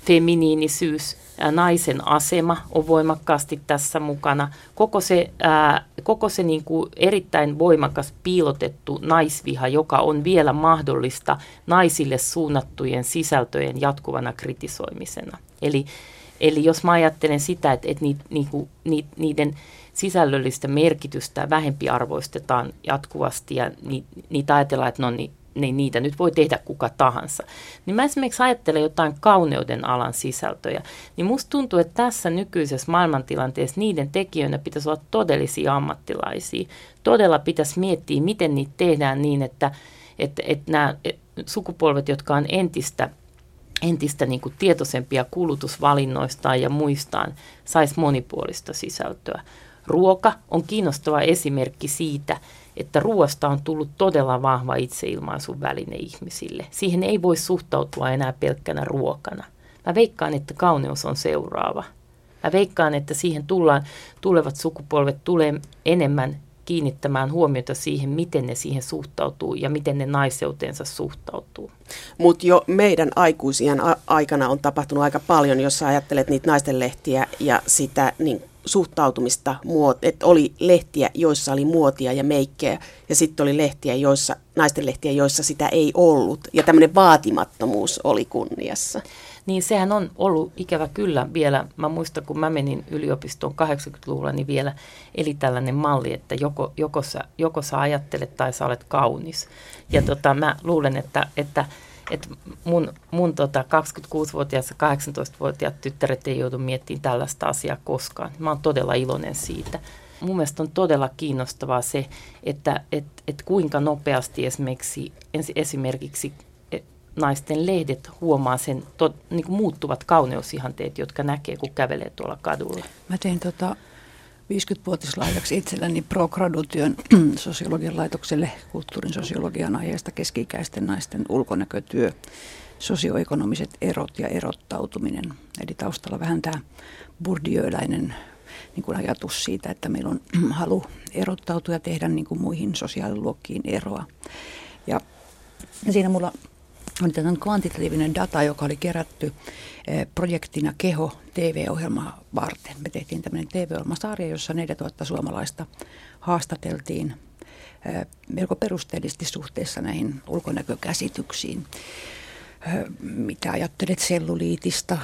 feminiinisyys, naisen asema on voimakkaasti tässä mukana. Koko se, ää, koko se niin kuin erittäin voimakas piilotettu naisviha, joka on vielä mahdollista naisille suunnattujen sisältöjen jatkuvana kritisoimisena. Eli, eli jos mä ajattelen sitä, että, että ni, ni, ni, niiden sisällöllistä merkitystä vähempi arvoistetaan jatkuvasti ja ni, niitä ajatellaan, että no niin, niin niitä nyt voi tehdä kuka tahansa. Niin mä esimerkiksi ajattelen jotain kauneuden alan sisältöjä, niin musta tuntuu, että tässä nykyisessä maailmantilanteessa niiden tekijöinä pitäisi olla todellisia ammattilaisia. Todella pitäisi miettiä, miten niitä tehdään niin, että, että, että nämä sukupolvet, jotka on entistä entistä niin kuin tietoisempia kulutusvalinnoistaan ja muistaan, saisi monipuolista sisältöä. Ruoka on kiinnostava esimerkki siitä, että ruoasta on tullut todella vahva itseilmaisun väline ihmisille. Siihen ei voi suhtautua enää pelkkänä ruokana. Mä veikkaan, että kauneus on seuraava. Mä veikkaan, että siihen tullaan, tulevat sukupolvet tulee enemmän kiinnittämään huomiota siihen, miten ne siihen suhtautuu ja miten ne naiseuteensa suhtautuu. Mutta jo meidän aikuisien aikana on tapahtunut aika paljon, jos ajattelet niitä naistenlehtiä ja sitä niin suhtautumista, että oli lehtiä, joissa oli muotia ja meikkejä, ja sitten oli lehtiä, joissa, naisten lehtiä, joissa sitä ei ollut, ja tämmöinen vaatimattomuus oli kunniassa. Niin sehän on ollut ikävä kyllä vielä, mä muistan kun mä menin yliopistoon 80-luvulla, niin vielä eli tällainen malli, että joko, joko, sä, joko sä ajattelet tai sä olet kaunis. Ja tota, mä luulen, että, että että mun, mun tota 26-vuotias ja 18-vuotiaat tyttäret ei joudu miettimään tällaista asiaa koskaan. Mä oon todella iloinen siitä. Mun mielestä on todella kiinnostavaa se, että et, et kuinka nopeasti esimerkiksi, esimerkiksi e, naisten lehdet huomaa sen to, niin kuin muuttuvat kauneusihanteet, jotka näkee, kun kävelee tuolla kadulla. Mä tein tota 50-vuotislahjaksi itselläni pro-gradutyön sosiologian laitokselle kulttuurin sosiologian aiheesta keski-ikäisten naisten ulkonäkötyö, sosioekonomiset erot ja erottautuminen. Eli taustalla vähän tämä burdioilainen niin kuin ajatus siitä, että meillä on halu erottautua ja tehdä niin kuin muihin sosiaaliluokkiin eroa. Ja siinä mulla oli tämmöinen kvantitatiivinen data, joka oli kerätty eh, projektina Keho TV-ohjelmaa varten. Me tehtiin tämmöinen TV-ohjelmasarja, jossa 4000 suomalaista haastateltiin eh, melko perusteellisesti suhteessa näihin ulkonäkökäsityksiin mitä ajattelet selluliitista,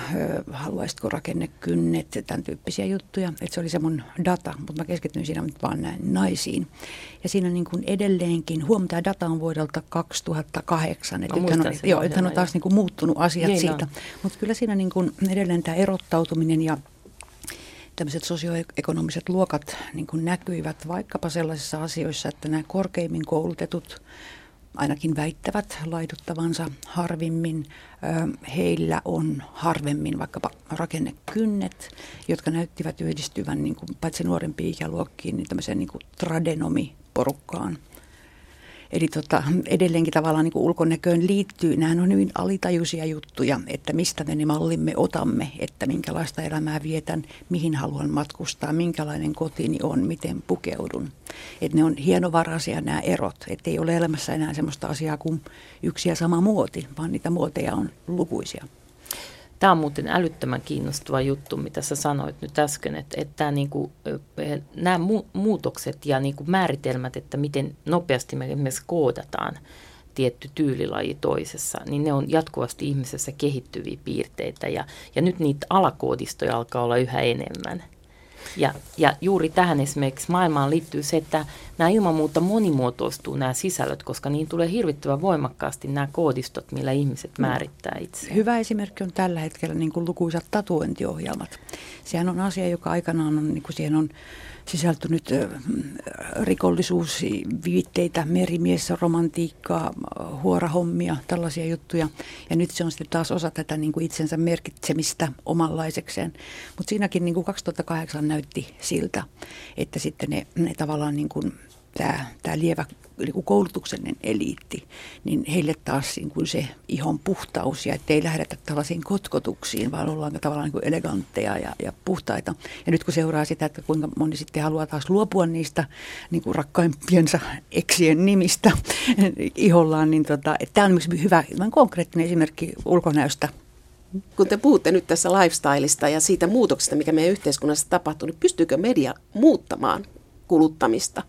haluaisitko rakennekynnet, tämän tyyppisiä juttuja. Että se oli se mun data, mutta mä keskityin siinä nyt vaan näin naisiin. Ja siinä niin kuin edelleenkin, huom, tämä data on vuodelta 2008, että nythän on, joo, nythän on taas niin kuin muuttunut asiat niin siitä. Mutta kyllä siinä niin kuin edelleen tämä erottautuminen ja tämmöiset sosioekonomiset luokat niin kuin näkyivät vaikkapa sellaisissa asioissa, että nämä korkeimmin koulutetut ainakin väittävät laiduttavansa harvimmin. Heillä on harvemmin vaikkapa rakennekynnet, jotka näyttivät yhdistyvän niin kuin, paitsi nuorempiin ikäluokkiin, niin tämmöiseen niin kuin tradenomi-porukkaan. Eli tota, edelleenkin tavallaan niin kuin ulkonäköön liittyy, nämä on hyvin alitajuisia juttuja, että mistä me ne mallimme otamme, että minkälaista elämää vietän, mihin haluan matkustaa, minkälainen kotini on, miten pukeudun. Että ne on hienovaraisia nämä erot, että ei ole elämässä enää sellaista asiaa kuin yksi ja sama muoti, vaan niitä muoteja on lukuisia. Tämä on muuten älyttömän kiinnostava juttu, mitä sä sanoit nyt äsken, että, että tämä niin kuin, nämä muutokset ja niin kuin määritelmät, että miten nopeasti me esimerkiksi koodataan tietty tyylilaji toisessa, niin ne on jatkuvasti ihmisessä kehittyviä piirteitä ja, ja nyt niitä alakoodistoja alkaa olla yhä enemmän. Ja, ja juuri tähän esimerkiksi maailmaan liittyy se, että nämä ilman muuta monimuotoistuu nämä sisällöt, koska niin tulee hirvittävän voimakkaasti nämä koodistot, millä ihmiset mm. määrittää itse. Hyvä esimerkki on tällä hetkellä niin kuin lukuisat tatuointiohjelmat. Sehän on asia, joka aikanaan on, niin kuin siihen on sisältynyt rikollisuusviitteitä, merimies, romantiikkaa, huorahommia, tällaisia juttuja. Ja nyt se on sitten taas osa tätä niin kuin itsensä merkitsemistä omanlaisekseen. Mutta siinäkin niin kuin 2008 näytti siltä, että sitten ne, ne tavallaan niin kuin tämä, tämä lievä niin koulutuksellinen eliitti, niin heille taas niin kuin se ihon puhtaus ja ettei lähdetä tällaisiin kotkotuksiin, vaan ollaan tavallaan niin kuin elegantteja ja, ja puhtaita. Ja nyt kun seuraa sitä, että kuinka moni sitten haluaa taas luopua niistä niin kuin rakkaimpiensa eksien nimistä ihollaan, niin tota, tämä on hyvä konkreettinen esimerkki ulkonäöstä kun te puhutte nyt tässä lifestyleista ja siitä muutoksesta, mikä meidän yhteiskunnassa tapahtuu, niin pystyykö media muuttamaan kuluttamista?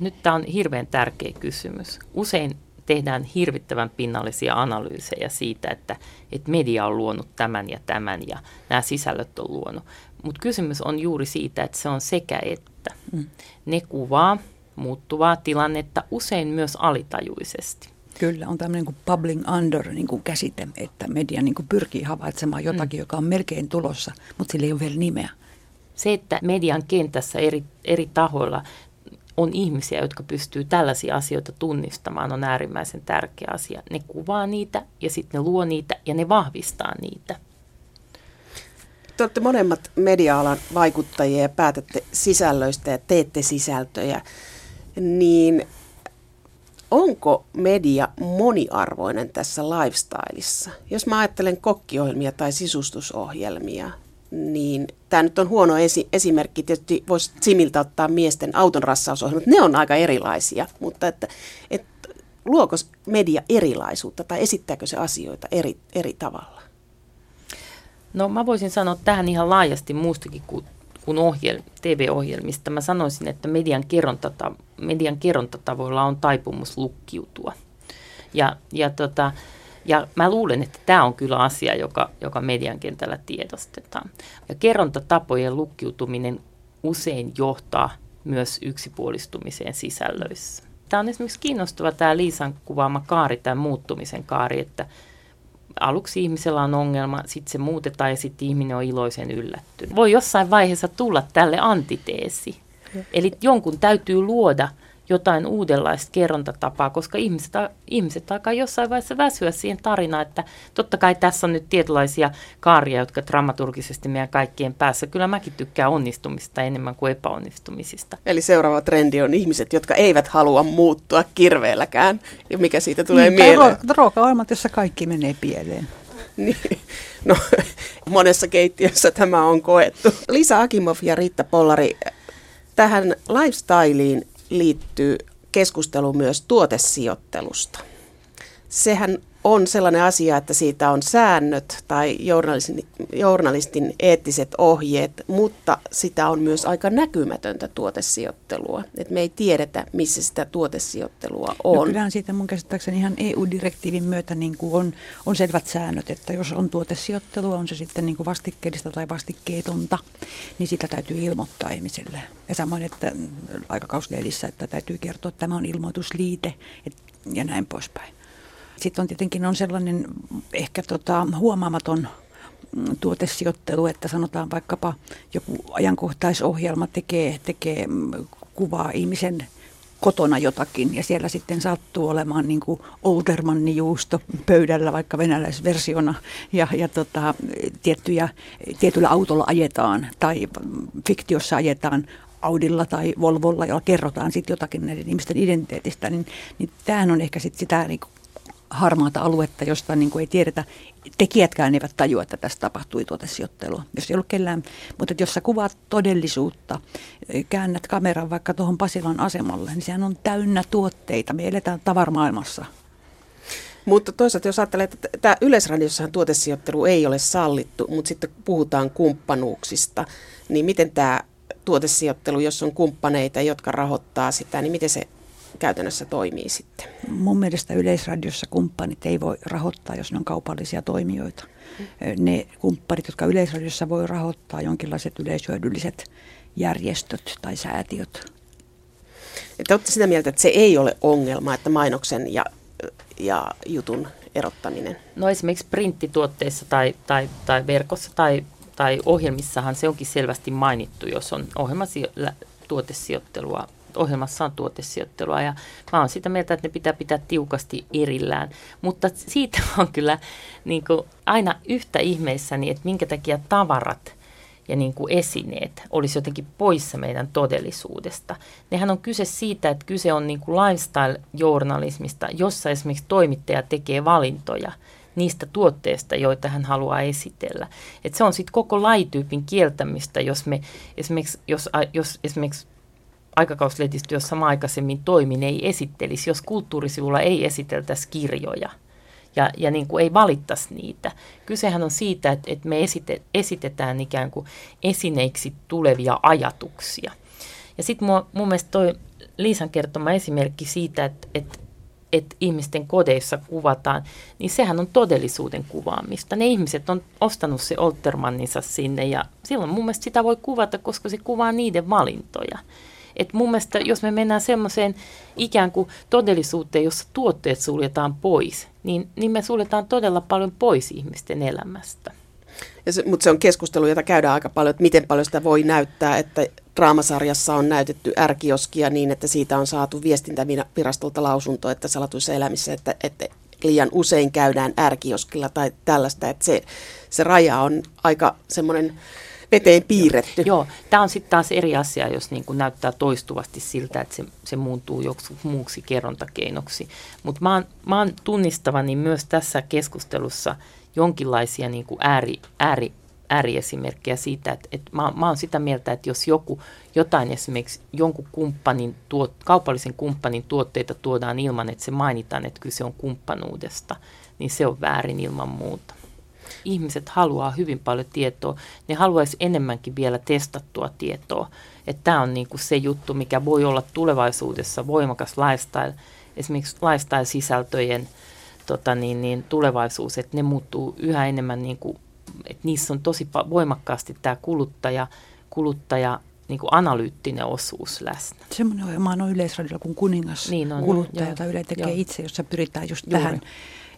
Nyt tämä on hirveän tärkeä kysymys. Usein tehdään hirvittävän pinnallisia analyysejä siitä, että, että media on luonut tämän ja tämän ja nämä sisällöt on luonut. Mutta kysymys on juuri siitä, että se on sekä että. Mm. Ne kuvaa muuttuvaa tilannetta usein myös alitajuisesti. Kyllä, on tämmöinen kuin bubbling under niin kuin käsite, että media niin kuin pyrkii havaitsemaan jotakin, mm. joka on melkein tulossa, mutta sillä ei ole vielä nimeä. Se, että median kentässä eri, eri tahoilla on ihmisiä, jotka pystyy tällaisia asioita tunnistamaan, on äärimmäisen tärkeä asia. Ne kuvaa niitä ja sitten ne luo niitä ja ne vahvistaa niitä. Te olette molemmat media-alan vaikuttajia ja päätätte sisällöistä ja teette sisältöjä. Niin onko media moniarvoinen tässä lifestyleissa? Jos mä ajattelen kokkiohjelmia tai sisustusohjelmia, niin tämä nyt on huono esi- esimerkki. Tietysti voisi Similtä ottaa miesten auton rassausohjelmat, ne on aika erilaisia, mutta että, että luoko media erilaisuutta tai esittääkö se asioita eri, eri tavalla? No mä voisin sanoa tähän ihan laajasti muustakin kuin, kuin ohjel, TV-ohjelmista. Mä sanoisin, että median, kerrontata, median kerrontatavoilla on taipumus lukkiutua. Ja, ja tota, ja mä luulen, että tämä on kyllä asia, joka, joka median kentällä tiedostetaan. Ja kerrontatapojen lukkiutuminen usein johtaa myös yksipuolistumiseen sisällöissä. Tämä on esimerkiksi kiinnostava tämä Liisan kuvaama kaari, tämä muuttumisen kaari, että aluksi ihmisellä on ongelma, sitten se muutetaan ja sitten ihminen on iloisen yllättynyt. Voi jossain vaiheessa tulla tälle antiteesi. Eli jonkun täytyy luoda – jotain uudenlaista kerrontatapaa, koska ihmiset, ihmiset alkaa jossain vaiheessa väsyä siihen tarinaan, että totta kai tässä on nyt tietynlaisia kaaria, jotka dramaturgisesti meidän kaikkien päässä. Kyllä mäkin tykkään onnistumista enemmän kuin epäonnistumisista. Eli seuraava trendi on ihmiset, jotka eivät halua muuttua kirveelläkään. Ja mikä siitä tulee niin, mieleen? Ruoka, ruokaohjelmat, jossa kaikki menee pieleen. Niin. No, monessa keittiössä tämä on koettu. Lisa Akimov ja Riitta Pollari, tähän lifestyleen liittyy keskustelu myös tuotesijoittelusta. Sehän on sellainen asia, että siitä on säännöt tai journalistin, journalistin eettiset ohjeet, mutta sitä on myös aika näkymätöntä tuotesijoittelua. Et me ei tiedetä, missä sitä tuotesijoittelua on. No kyllähän siitä mun käsittääkseni ihan EU-direktiivin myötä niin kuin on, on selvät säännöt, että jos on tuotesijoittelua, on se sitten niin kuin vastikkeellista tai vastikkeetonta, niin sitä täytyy ilmoittaa ihmisille. Ja samoin, että aikakauslehdissä, että täytyy kertoa, että tämä on ilmoitusliite et, ja näin poispäin. Sitten on tietenkin on sellainen ehkä tota, huomaamaton mm, tuotesijoittelu, että sanotaan vaikkapa joku ajankohtaisohjelma tekee, tekee mm, kuvaa ihmisen kotona jotakin ja siellä sitten sattuu olemaan niin kuin Oltermanni juusto pöydällä vaikka venäläisversiona ja, ja tota, tiettyjä, tietyllä autolla ajetaan tai fiktiossa ajetaan Audilla tai Volvolla, jolla kerrotaan sitten jotakin näiden ihmisten identiteetistä, niin, niin tämähän on ehkä sit sitä niin harmaata aluetta, josta niin kuin ei tiedetä, tekijätkään eivät tajua, että tässä tapahtui tuotesijoittelua. Jos ei ollut kellään, mutta jos sä kuvaat todellisuutta, käännät kameran vaikka tuohon Pasilan asemalle, niin sehän on täynnä tuotteita. Me eletään tavaramaailmassa. Mutta toisaalta jos ajattelee, että tämä yleisradiossahan tuotesijoittelu ei ole sallittu, mutta sitten puhutaan kumppanuuksista, niin miten tämä tuotesijoittelu, jos on kumppaneita, jotka rahoittaa sitä, niin miten se käytännössä toimii sitten? Mun mielestä yleisradiossa kumppanit ei voi rahoittaa, jos ne on kaupallisia toimijoita. Ne kumppanit, jotka yleisradiossa voi rahoittaa, jonkinlaiset yleishyödylliset järjestöt tai säätiöt. Että olette sitä mieltä, että se ei ole ongelma, että mainoksen ja, ja jutun erottaminen? No esimerkiksi printtituotteissa tai, tai, tai verkossa tai, tai ohjelmissahan se onkin selvästi mainittu, jos on ohjelmasi tuotesijoittelua ohjelmassa on tuotesijoittelua ja mä oon sitä mieltä, että ne pitää pitää tiukasti erillään. Mutta siitä on kyllä niin kuin aina yhtä ihmeissäni, että minkä takia tavarat ja niin kuin esineet olisi jotenkin poissa meidän todellisuudesta. Nehän on kyse siitä, että kyse on niin kuin lifestyle-journalismista, jossa esimerkiksi toimittaja tekee valintoja niistä tuotteista, joita hän haluaa esitellä. Et se on sitten koko lajityypin kieltämistä, jos me esimerkiksi, jos, jos esimerkiksi aikakauslehdistö, jossa mä aikaisemmin toimin, ei esittelisi, jos kulttuurisivulla ei esiteltäisi kirjoja ja, ja niin kuin ei valittaisi niitä. Kysehän on siitä, että, että me esite, esitetään ikään kuin esineiksi tulevia ajatuksia. Ja sitten mun mielestä toi Liisan kertoma esimerkki siitä, että, että että ihmisten kodeissa kuvataan, niin sehän on todellisuuden kuvaamista. Ne ihmiset on ostanut se Oltermanninsa sinne ja silloin mun mielestä sitä voi kuvata, koska se kuvaa niiden valintoja. Et mun mielestä, jos me mennään semmoiseen ikään kuin todellisuuteen, jossa tuotteet suljetaan pois, niin, niin me suljetaan todella paljon pois ihmisten elämästä. Ja se, mutta se on keskustelu, jota käydään aika paljon, että miten paljon sitä voi näyttää, että draamasarjassa on näytetty ärkioskia niin, että siitä on saatu viestintävirastolta lausunto, että salatuissa elämissä, että, että liian usein käydään ärkioskilla tai tällaista, että se, se raja on aika semmoinen veteen piirretty. Joo, tämä on sitten taas eri asia, jos niin kuin näyttää toistuvasti siltä, että se, se muuntuu joksi muuksi kerrontakeinoksi. Mutta mä, mä oon tunnistavani myös tässä keskustelussa jonkinlaisia niin kuin ääri, ääri, ääriesimerkkejä siitä, että, että mä, mä oon sitä mieltä, että jos joku, jotain esimerkiksi jonkun kumppanin, tuot, kaupallisen kumppanin tuotteita tuodaan ilman, että se mainitaan, että kyse on kumppanuudesta, niin se on väärin ilman muuta ihmiset haluaa hyvin paljon tietoa. Ne haluaisi enemmänkin vielä testattua tietoa. Että tämä on niinku se juttu, mikä voi olla tulevaisuudessa voimakas lifestyle, esimerkiksi lifestyle-sisältöjen tota niin, niin, tulevaisuus, että ne muuttuu yhä enemmän, niinku, että niissä on tosi voimakkaasti tämä kuluttaja, kuluttaja niin kuin analyyttinen osuus läsnä. Semmoinen ohjelma on yleisradiolla kuin kuningas niin on, kuluttaja, jota Yle tekee joo. itse, jossa pyritään just Juuri. tähän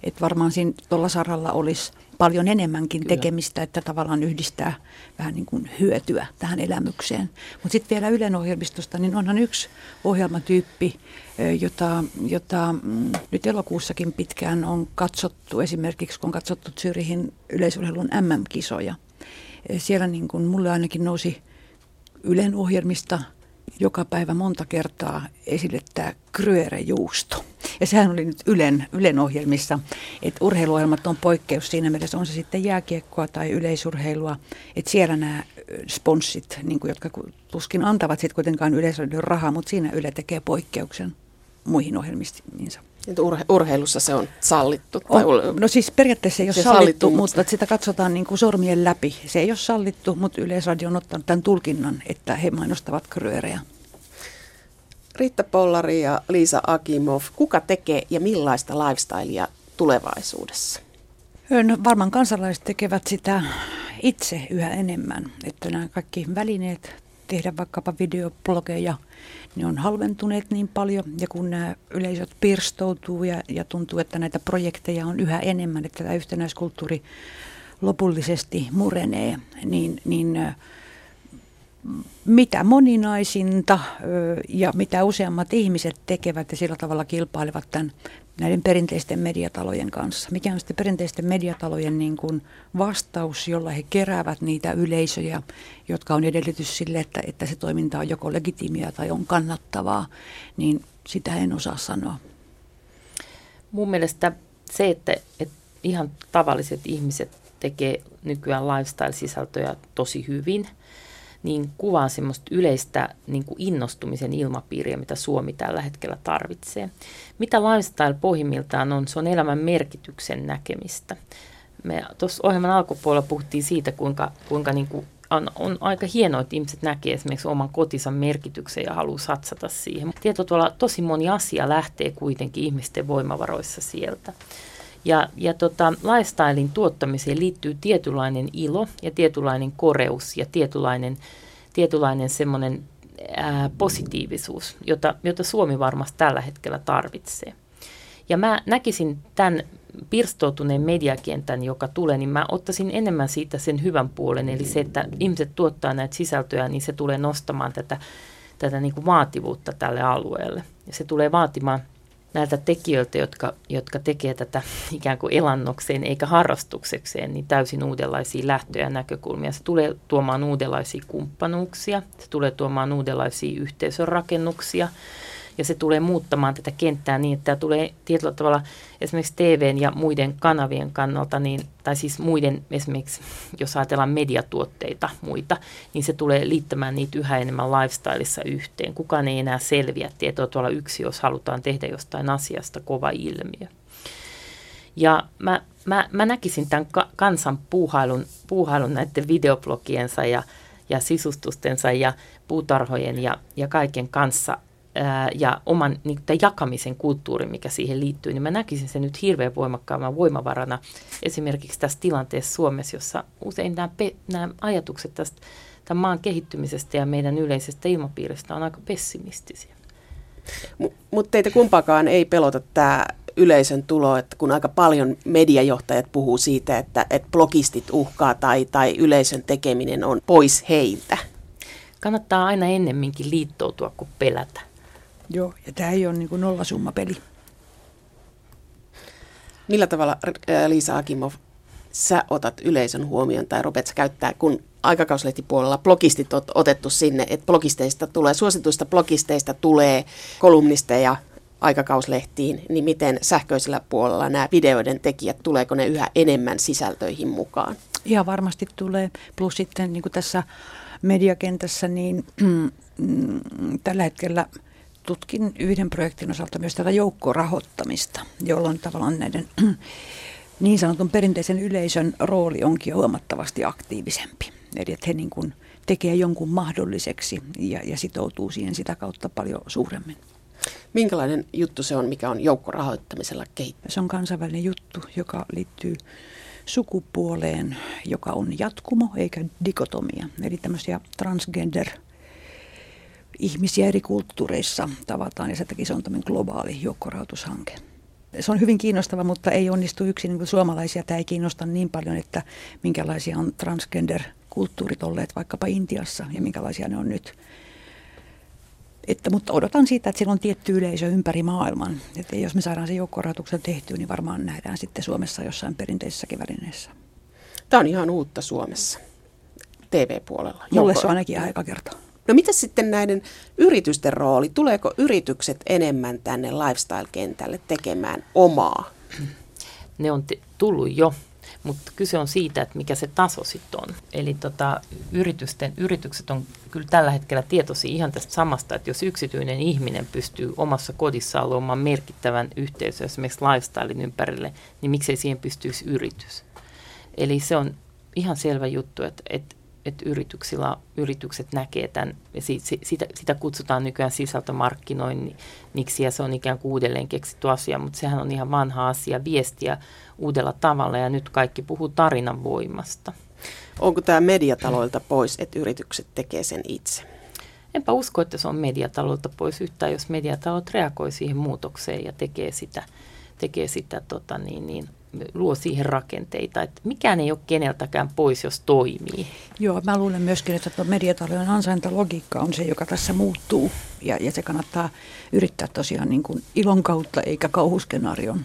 että varmaan siinä tuolla saralla olisi paljon enemmänkin Kyllä. tekemistä, että tavallaan yhdistää vähän niin kuin hyötyä tähän elämykseen. Mutta sitten vielä Ylen ohjelmistosta, niin onhan yksi ohjelmatyyppi, jota, jota mm, nyt elokuussakin pitkään on katsottu, esimerkiksi kun on katsottu Zyrihin yleisurheilun MM-kisoja. Siellä niin kuin mulle ainakin nousi Ylen ohjelmista – joka päivä monta kertaa esille tämä Kryere-juusto. Ja sehän oli nyt Ylen, Ylen ohjelmissa, että urheiluohjelmat on poikkeus siinä mielessä, on se sitten jääkiekkoa tai yleisurheilua, että siellä nämä sponssit, niin kuin, jotka tuskin antavat sitten kuitenkaan yleisölle rahaa, mutta siinä Yle tekee poikkeuksen muihin ohjelmiinsa. Urhe- urheilussa se on sallittu? Tai on, no siis periaatteessa se ei ole se sallittu, sallittu, mutta sitä katsotaan niin kuin sormien läpi. Se ei ole sallittu, mutta Yleisradio on ottanut tämän tulkinnan, että he mainostavat kryöreja. Riitta Pollari ja Liisa Akimov, kuka tekee ja millaista lifestylea tulevaisuudessa? No, varmaan kansalaiset tekevät sitä itse yhä enemmän, että nämä kaikki välineet tehdä vaikkapa videoblogeja – ne on halventuneet niin paljon ja kun nämä yleisöt pirstoutuu ja, ja tuntuu, että näitä projekteja on yhä enemmän, että tämä yhtenäiskulttuuri lopullisesti murenee, niin, niin mitä moninaisinta ja mitä useammat ihmiset tekevät ja sillä tavalla kilpailevat tämän, näiden perinteisten mediatalojen kanssa. Mikä on sitten perinteisten mediatalojen niin kuin vastaus, jolla he keräävät niitä yleisöjä, jotka on edellytys sille, että, että se toiminta on joko legitiimiä tai on kannattavaa, niin sitä en osaa sanoa. Mun mielestä se, että, että ihan tavalliset ihmiset tekee nykyään lifestyle-sisältöjä tosi hyvin – niin kuvaa semmoista yleistä niin kuin innostumisen ilmapiiriä, mitä Suomi tällä hetkellä tarvitsee. Mitä lifestyle pohjimmiltaan on? Se on elämän merkityksen näkemistä. Me tuossa ohjelman alkupuolella puhuttiin siitä, kuinka, kuinka niin kuin on, on aika hienoa, että ihmiset näkee esimerkiksi oman kotinsa merkityksen ja haluaa satsata siihen. Tieto tuolla tosi moni asia lähtee kuitenkin ihmisten voimavaroissa sieltä. Ja, ja tota, lifestylein tuottamiseen liittyy tietynlainen ilo ja tietynlainen koreus ja tietynlainen, tietynlainen semmoinen ää, positiivisuus, jota, jota Suomi varmasti tällä hetkellä tarvitsee. Ja mä näkisin tämän pirstoutuneen mediakentän, joka tulee, niin mä ottaisin enemmän siitä sen hyvän puolen, eli se, että ihmiset tuottaa näitä sisältöjä, niin se tulee nostamaan tätä, tätä niin kuin vaativuutta tälle alueelle. Ja se tulee vaatimaan näiltä tekijöiltä, jotka, jotka tekee tätä ikään kuin elannokseen eikä harrastuksekseen, niin täysin uudenlaisia lähtöjä ja näkökulmia. Se tulee tuomaan uudenlaisia kumppanuuksia, se tulee tuomaan uudenlaisia yhteisörakennuksia, ja se tulee muuttamaan tätä kenttää niin, että tämä tulee tietyllä tavalla esimerkiksi TVn ja muiden kanavien kannalta, niin, tai siis muiden esimerkiksi, jos ajatellaan mediatuotteita muita, niin se tulee liittämään niitä yhä enemmän lifestyleissa yhteen. Kukaan ei enää selviä tietoa tuolla yksi, jos halutaan tehdä jostain asiasta kova ilmiö. Ja mä, mä, mä näkisin tämän ka- kansan puuhailun, puuhailun näiden videoblogiensa ja, ja sisustustensa ja puutarhojen ja, ja kaiken kanssa ja oman niin, jakamisen kulttuurin, mikä siihen liittyy, niin mä näkisin sen nyt hirveän voimakkaamman voimavarana esimerkiksi tässä tilanteessa Suomessa, jossa usein nämä, pe- nämä ajatukset tästä tämän maan kehittymisestä ja meidän yleisestä ilmapiiristä on aika pessimistisiä. M- Mutta teitä kumpaakaan ei pelota tämä yleisön tulo, että kun aika paljon mediajohtajat puhuu siitä, että, että blogistit uhkaa tai, tai yleisön tekeminen on pois heiltä. Kannattaa aina ennemminkin liittoutua kuin pelätä. Joo, ja tämä ei ole niin kuin nollasummapeli. Millä tavalla, Liisa Akimov, sä otat yleisön huomioon tai rupeat sä käyttää, kun aikakauslehtipuolella blogistit on otettu sinne, että blogisteista tulee, suosituista blogisteista tulee kolumnisteja aikakauslehtiin, niin miten sähköisellä puolella nämä videoiden tekijät, tuleeko ne yhä enemmän sisältöihin mukaan? Ihan varmasti tulee, plus sitten niin kuin tässä mediakentässä, niin mm, tällä hetkellä – tutkin yhden projektin osalta myös tätä joukkorahoittamista, jolloin tavallaan näiden niin sanotun perinteisen yleisön rooli onkin huomattavasti aktiivisempi. Eli että he niin kuin tekee jonkun mahdolliseksi ja, ja sitoutuu siihen sitä kautta paljon suuremmin. Minkälainen juttu se on, mikä on joukkorahoittamisella kehittynyt? Se on kansainvälinen juttu, joka liittyy sukupuoleen, joka on jatkumo eikä dikotomia. Eli tämmöisiä transgender ihmisiä eri kulttuureissa tavataan ja sen takia se on tämmöinen globaali joukkorahoitushanke. Se on hyvin kiinnostava, mutta ei onnistu yksin niin suomalaisia. Tämä ei kiinnosta niin paljon, että minkälaisia on transgender-kulttuurit olleet vaikkapa Intiassa ja minkälaisia ne on nyt. Että, mutta odotan siitä, että siellä on tietty yleisö ympäri maailman. Että jos me saadaan se joukkorahoituksen tehtyä, niin varmaan nähdään sitten Suomessa jossain perinteisessäkin välineessä. Tämä on ihan uutta Suomessa, TV-puolella. Mulle se on ainakin aika kertaa. No mitä sitten näiden yritysten rooli? Tuleeko yritykset enemmän tänne lifestyle-kentälle tekemään omaa? Ne on te- tullut jo, mutta kyse on siitä, että mikä se taso sitten on. Eli tota, yritysten, yritykset on kyllä tällä hetkellä tietoisia ihan tästä samasta, että jos yksityinen ihminen pystyy omassa kodissaan luomaan merkittävän yhteisön esimerkiksi lifestylein ympärille, niin miksei siihen pystyisi yritys. Eli se on ihan selvä juttu, että, että että yrityksillä, yritykset näkee tämän, ja si, si, sitä, sitä kutsutaan nykyään sisältömarkkinoinniksi, ja se on ikään kuin uudelleen keksitty asia, mutta sehän on ihan vanha asia, viestiä uudella tavalla, ja nyt kaikki puhuu tarinan voimasta. Onko tämä mediataloilta pois, että yritykset tekee sen itse? Enpä usko, että se on mediataloilta pois yhtään, jos mediatalot reagoi siihen muutokseen ja tekee sitä, tekee sitä tota, niin, niin, luo siihen rakenteita, että mikään ei ole keneltäkään pois, jos toimii. Joo, mä luulen myöskin, että mediatalojen ansaintalogiikka on se, joka tässä muuttuu ja, ja se kannattaa yrittää tosiaan niin kuin ilon kautta eikä kauhuskenaarion